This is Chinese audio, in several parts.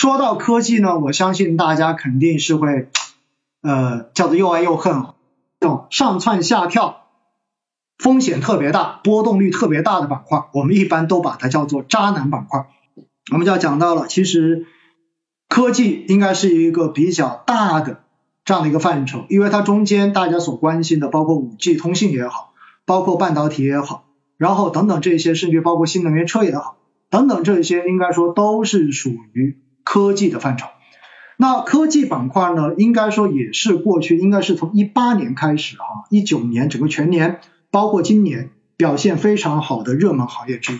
说到科技呢，我相信大家肯定是会，呃，叫做又爱又恨，这种上蹿下跳、风险特别大、波动率特别大的板块，我们一般都把它叫做渣男板块。我们就要讲到了，其实科技应该是一个比较大的这样的一个范畴，因为它中间大家所关心的，包括五 G 通信也好，包括半导体也好，然后等等这些，甚至包括新能源车也好，等等这些，应该说都是属于。科技的范畴，那科技板块呢，应该说也是过去应该是从一八年开始哈，一九年整个全年，包括今年表现非常好的热门行业之一。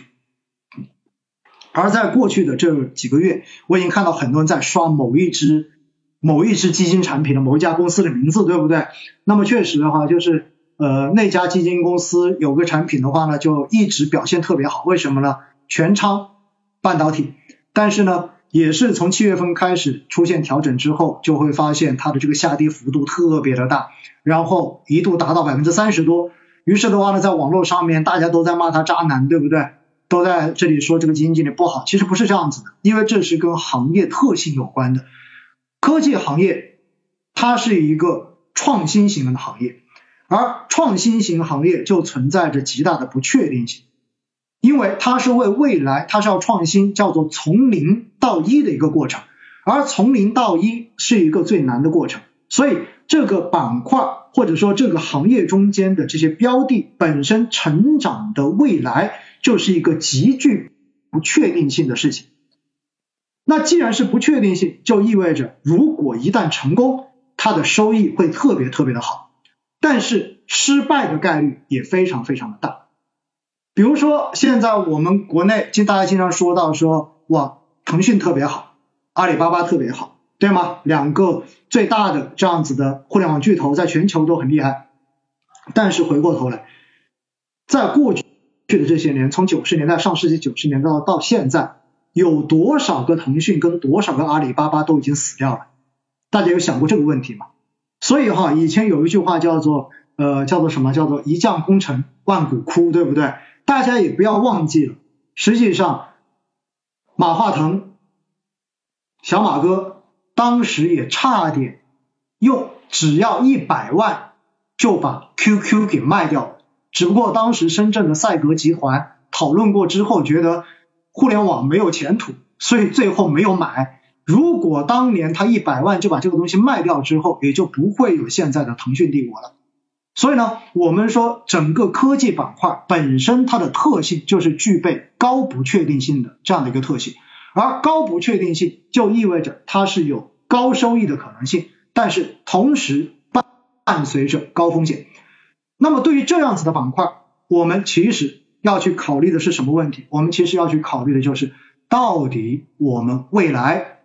而在过去的这几个月，我已经看到很多人在刷某一只某一只基金产品的某一家公司的名字，对不对？那么确实的话，就是呃那家基金公司有个产品的话呢，就一直表现特别好，为什么呢？全仓半导体，但是呢。也是从七月份开始出现调整之后，就会发现它的这个下跌幅度特别的大，然后一度达到百分之三十多。于是的话呢，在网络上面大家都在骂他渣男，对不对？都在这里说这个基金经理不好。其实不是这样子的，因为这是跟行业特性有关的。科技行业它是一个创新型的行业，而创新型行业就存在着极大的不确定性。因为它是为未来，它是要创新，叫做从零到一的一个过程，而从零到一是一个最难的过程，所以这个板块或者说这个行业中间的这些标的本身成长的未来就是一个极具不确定性的事情。那既然是不确定性，就意味着如果一旦成功，它的收益会特别特别的好，但是失败的概率也非常非常的大。比如说，现在我们国内经大家经常说到说，哇，腾讯特别好，阿里巴巴特别好，对吗？两个最大的这样子的互联网巨头，在全球都很厉害。但是回过头来，在过去的这些年，从九十年代上世纪九十年代到现在，有多少个腾讯跟多少个阿里巴巴都已经死掉了？大家有想过这个问题吗？所以哈，以前有一句话叫做，呃，叫做什么？叫做一将功成万骨枯，对不对？大家也不要忘记了，实际上马化腾小马哥当时也差点用只要一百万就把 QQ 给卖掉，只不过当时深圳的赛格集团讨论过之后，觉得互联网没有前途，所以最后没有买。如果当年他一百万就把这个东西卖掉之后，也就不会有现在的腾讯帝国了。所以呢，我们说整个科技板块本身它的特性就是具备高不确定性的这样的一个特性，而高不确定性就意味着它是有高收益的可能性，但是同时伴伴随着高风险。那么对于这样子的板块，我们其实要去考虑的是什么问题？我们其实要去考虑的就是到底我们未来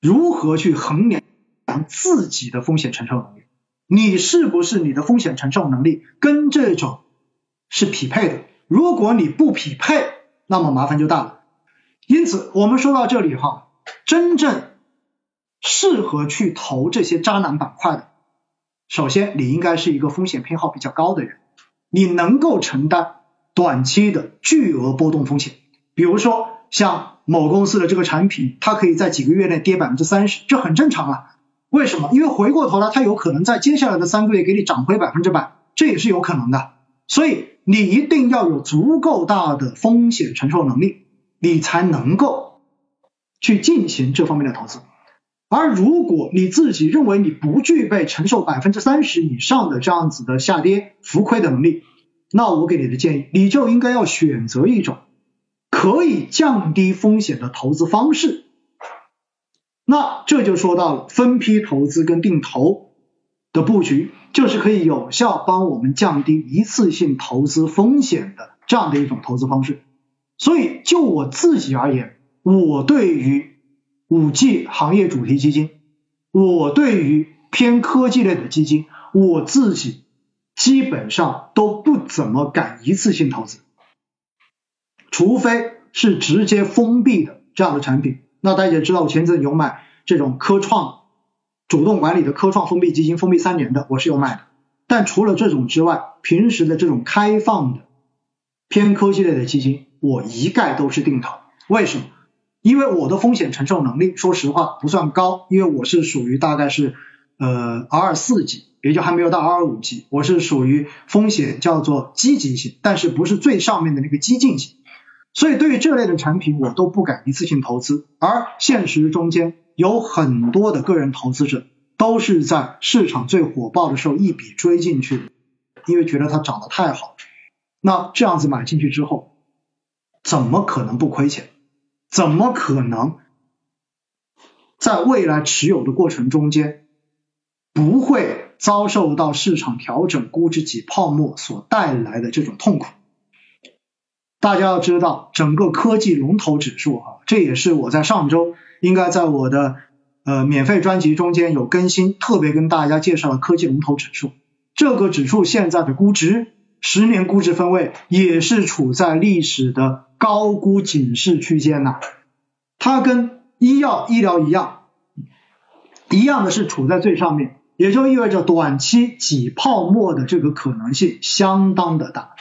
如何去衡量自己的风险承受能力。你是不是你的风险承受能力跟这种是匹配的？如果你不匹配，那么麻烦就大了。因此，我们说到这里哈，真正适合去投这些渣男板块的，首先你应该是一个风险偏好比较高的人，你能够承担短期的巨额波动风险。比如说像某公司的这个产品，它可以在几个月内跌百分之三十，这很正常啊。为什么？因为回过头来，它有可能在接下来的三个月给你涨回百分之百，这也是有可能的。所以你一定要有足够大的风险承受能力，你才能够去进行这方面的投资。而如果你自己认为你不具备承受百分之三十以上的这样子的下跌浮亏的能力，那我给你的建议，你就应该要选择一种可以降低风险的投资方式。那这就说到了分批投资跟定投的布局，就是可以有效帮我们降低一次性投资风险的这样的一种投资方式。所以就我自己而言，我对于五 G 行业主题基金，我对于偏科技类的基金，我自己基本上都不怎么敢一次性投资，除非是直接封闭的这样的产品。那大家也知道，我前阵有买这种科创主动管理的科创封闭基金，封闭三年的，我是有买的。但除了这种之外，平时的这种开放的偏科技类的基金，我一概都是定投。为什么？因为我的风险承受能力，说实话不算高，因为我是属于大概是呃 R 四级，也就还没有到 R 五级，我是属于风险叫做积极性，但是不是最上面的那个激进型，所以对于这类的产品我都不敢一次性投资，而现实中间有很多的个人投资者都是在市场最火爆的时候一笔追进去，因为觉得它涨得太好，那这样子买进去之后，怎么可能不亏钱？怎么可能在未来持有的过程中间不会遭受到市场调整、估值挤泡沫所带来的这种痛苦？大家要知道，整个科技龙头指数啊，这也是我在上周应该在我的呃免费专辑中间有更新，特别跟大家介绍了科技龙头指数。这个指数现在的估值，十年估值分位也是处在历史的。高估警示区间呐，它跟医药医疗一样，一样的是处在最上面，也就意味着短期挤泡沫的这个可能性相当的大。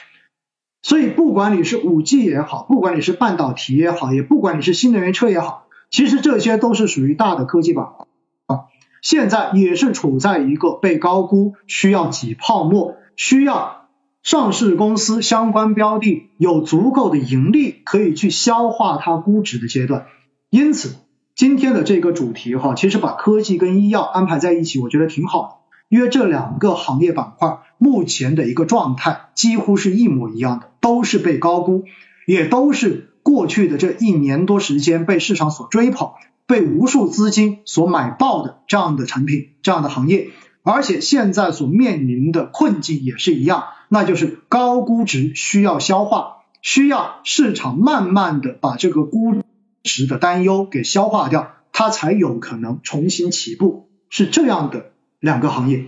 所以不管你是五 G 也好，不管你是半导体也好，也不管你是新能源车也好，其实这些都是属于大的科技板块啊，现在也是处在一个被高估、需要挤泡沫、需要。上市公司相关标的有足够的盈利，可以去消化它估值的阶段。因此，今天的这个主题哈，其实把科技跟医药安排在一起，我觉得挺好的。因为这两个行业板块目前的一个状态几乎是一模一样的，都是被高估，也都是过去的这一年多时间被市场所追捧，被无数资金所买爆的这样的产品、这样的行业。而且现在所面临的困境也是一样。那就是高估值需要消化，需要市场慢慢的把这个估值的担忧给消化掉，它才有可能重新起步，是这样的两个行业。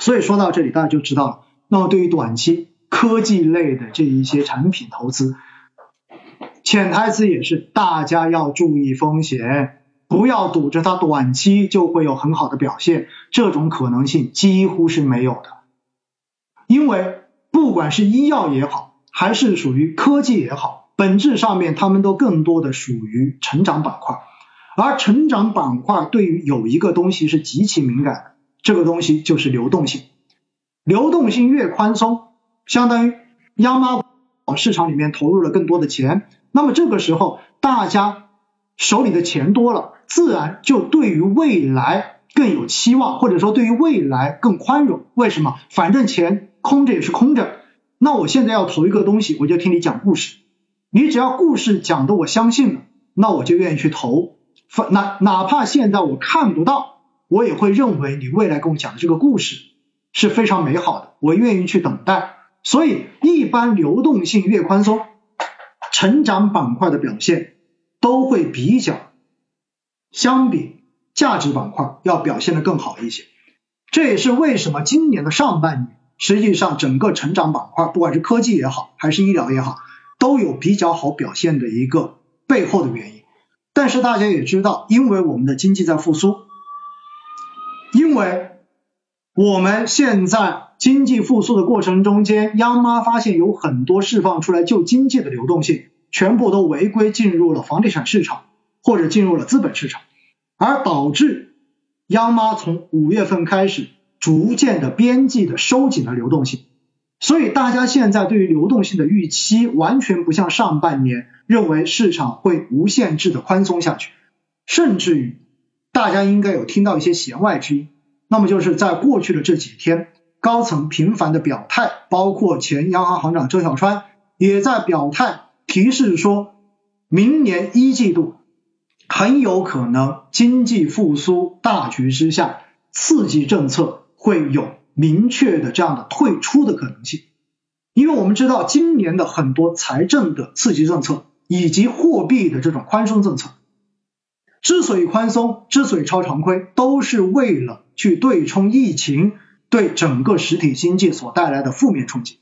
所以说到这里，大家就知道了。那么对于短期科技类的这一些产品投资，潜台词也是大家要注意风险，不要赌着它短期就会有很好的表现，这种可能性几乎是没有的。因为不管是医药也好，还是属于科技也好，本质上面他们都更多的属于成长板块，而成长板块对于有一个东西是极其敏感的，这个东西就是流动性。流动性越宽松，相当于央妈往市场里面投入了更多的钱，那么这个时候大家手里的钱多了，自然就对于未来更有期望，或者说对于未来更宽容。为什么？反正钱。空着也是空着，那我现在要投一个东西，我就听你讲故事。你只要故事讲的我相信了，那我就愿意去投。哪哪怕现在我看不到，我也会认为你未来跟我讲的这个故事是非常美好的，我愿意去等待。所以，一般流动性越宽松，成长板块的表现都会比较相比价值板块要表现的更好一些。这也是为什么今年的上半年。实际上，整个成长板块，不管是科技也好，还是医疗也好，都有比较好表现的一个背后的原因。但是大家也知道，因为我们的经济在复苏，因为我们现在经济复苏的过程中间，央妈发现有很多释放出来救经济的流动性，全部都违规进入了房地产市场或者进入了资本市场，而导致央妈从五月份开始。逐渐的边际的收紧了流动性，所以大家现在对于流动性的预期完全不像上半年认为市场会无限制的宽松下去，甚至于大家应该有听到一些弦外之音，那么就是在过去的这几天，高层频繁的表态，包括前央行行长周小川也在表态提示说，明年一季度很有可能经济复苏大局之下，刺激政策。会有明确的这样的退出的可能性，因为我们知道今年的很多财政的刺激政策以及货币的这种宽松政策，之所以宽松，之所以超常规，都是为了去对冲疫情对整个实体经济所带来的负面冲击。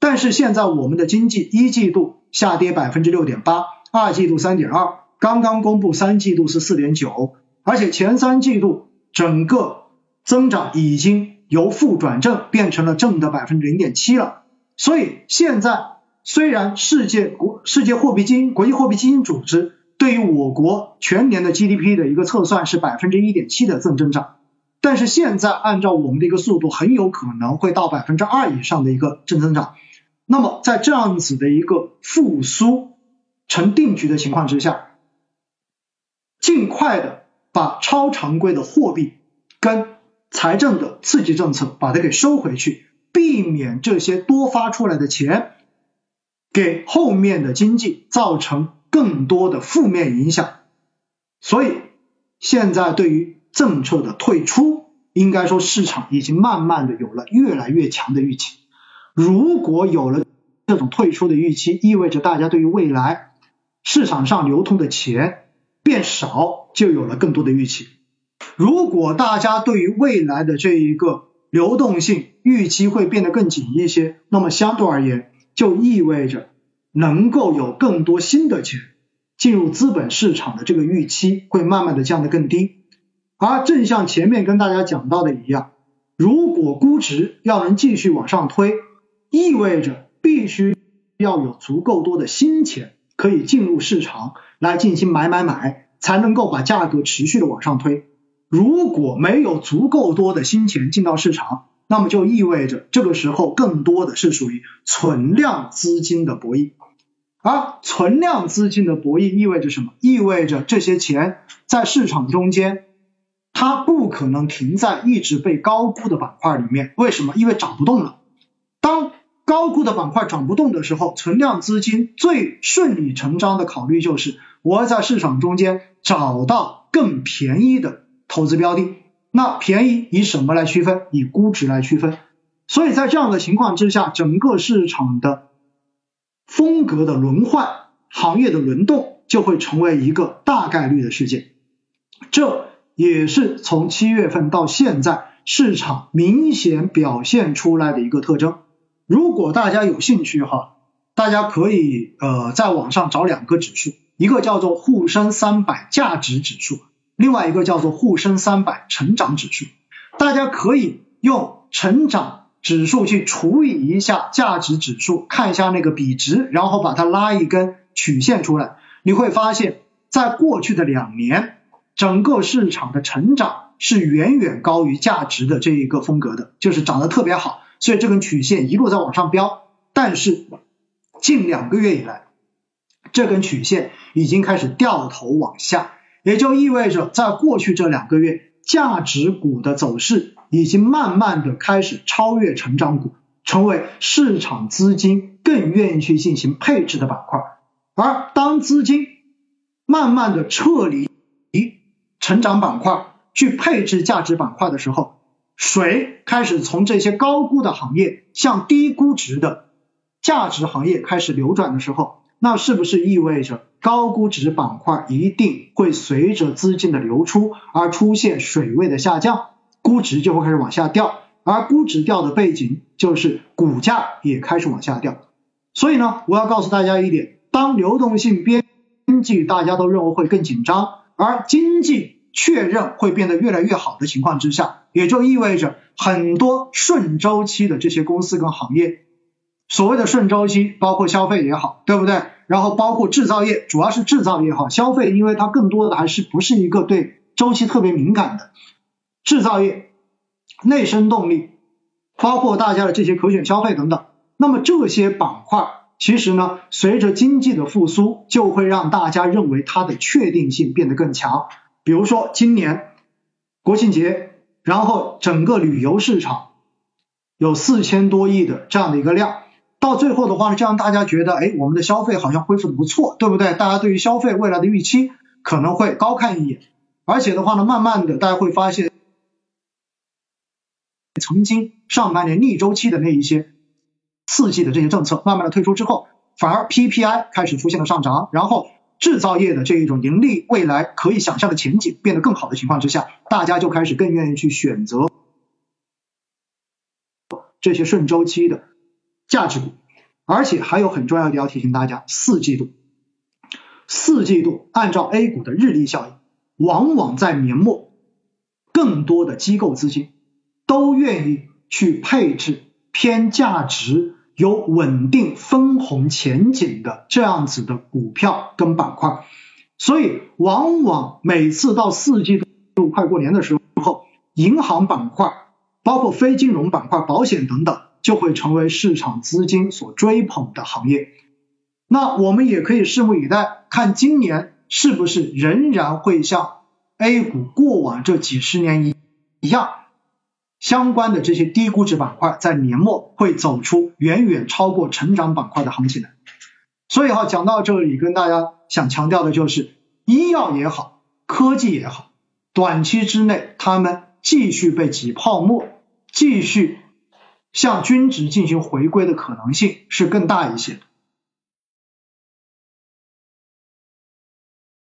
但是现在我们的经济一季度下跌百分之六点八，二季度三点二，刚刚公布三季度是四点九，而且前三季度整个。增长已经由负转正，变成了正的百分之零点七了。所以现在虽然世界国世界货币基金、国际货币基金组织对于我国全年的 GDP 的一个测算是百分之一点七的正增长，但是现在按照我们的一个速度，很有可能会到百分之二以上的一个正增长。那么在这样子的一个复苏成定局的情况之下，尽快的把超常规的货币跟财政的刺激政策把它给收回去，避免这些多发出来的钱给后面的经济造成。更多的负面影响，所以现在对于政策的退出，应该说市场已经慢慢的有了越来越强的预期。如果有了这种退出的预期，意味着大家对于未来市场上流通的钱变少，就有了更多的预期。如果大家对于未来的这一个流动性预期会变得更紧一些，那么相对而言，就意味着。能够有更多新的钱进入资本市场的这个预期会慢慢的降得更低，而正像前面跟大家讲到的一样，如果估值要能继续往上推，意味着必须要有足够多的新钱可以进入市场来进行买买买，才能够把价格持续的往上推。如果没有足够多的新钱进到市场，那么就意味着这个时候更多的是属于存量资金的博弈，而存量资金的博弈意味着什么？意味着这些钱在市场中间，它不可能停在一直被高估的板块里面。为什么？因为涨不动了。当高估的板块涨不动的时候，存量资金最顺理成章的考虑就是我要在市场中间找到更便宜的投资标的。那便宜以什么来区分？以估值来区分。所以在这样的情况之下，整个市场的风格的轮换、行业的轮动就会成为一个大概率的事件。这也是从七月份到现在市场明显表现出来的一个特征。如果大家有兴趣哈，大家可以呃在网上找两个指数，一个叫做沪深三百价值指数。另外一个叫做沪深三百成长指数，大家可以用成长指数去除以一下价值指数，看一下那个比值，然后把它拉一根曲线出来，你会发现在过去的两年，整个市场的成长是远远高于价值的这一个风格的，就是涨得特别好，所以这根曲线一路在往上飙。但是近两个月以来，这根曲线已经开始掉头往下。也就意味着，在过去这两个月，价值股的走势已经慢慢的开始超越成长股，成为市场资金更愿意去进行配置的板块。而当资金慢慢的撤离成长板块，去配置价值板块的时候，水开始从这些高估的行业向低估值的价值行业开始流转的时候，那是不是意味着？高估值板块一定会随着资金的流出而出现水位的下降，估值就会开始往下掉，而估值掉的背景就是股价也开始往下掉。所以呢，我要告诉大家一点，当流动性边际大家都认为会更紧张，而经济确认会变得越来越好的情况之下，也就意味着很多顺周期的这些公司跟行业，所谓的顺周期包括消费也好，对不对？然后包括制造业，主要是制造业哈，消费因为它更多的还是不是一个对周期特别敏感的制造业、内生动力，包括大家的这些可选消费等等。那么这些板块其实呢，随着经济的复苏，就会让大家认为它的确定性变得更强。比如说今年国庆节，然后整个旅游市场有四千多亿的这样的一个量。到最后的话呢，就让大家觉得，哎，我们的消费好像恢复的不错，对不对？大家对于消费未来的预期可能会高看一眼，而且的话呢，慢慢的大家会发现，曾经上半年逆周期的那一些刺激的这些政策慢慢的退出之后，反而 PPI 开始出现了上涨，然后制造业的这一种盈利未来可以想象的前景变得更好的情况之下，大家就开始更愿意去选择这些顺周期的。价值股，而且还有很重要的要提醒大家，四季度，四季度按照 A 股的日历效应，往往在年末，更多的机构资金都愿意去配置偏价值、有稳定分红前景的这样子的股票跟板块，所以往往每次到四季度快过年的时候，银行板块，包括非金融板块、保险等等，就会成为市场资金所追捧的行业。那我们也可以拭目以待，看今年是不是仍然会像 A 股过往这几十年一一样，相关的这些低估值板块在年末会走出远远超过成长板块的行情来。所以哈，讲到这里，跟大家想强调的就是，医药也好，科技也好，短期之内他们继续被挤泡沫，继续向均值进行回归的可能性是更大一些的。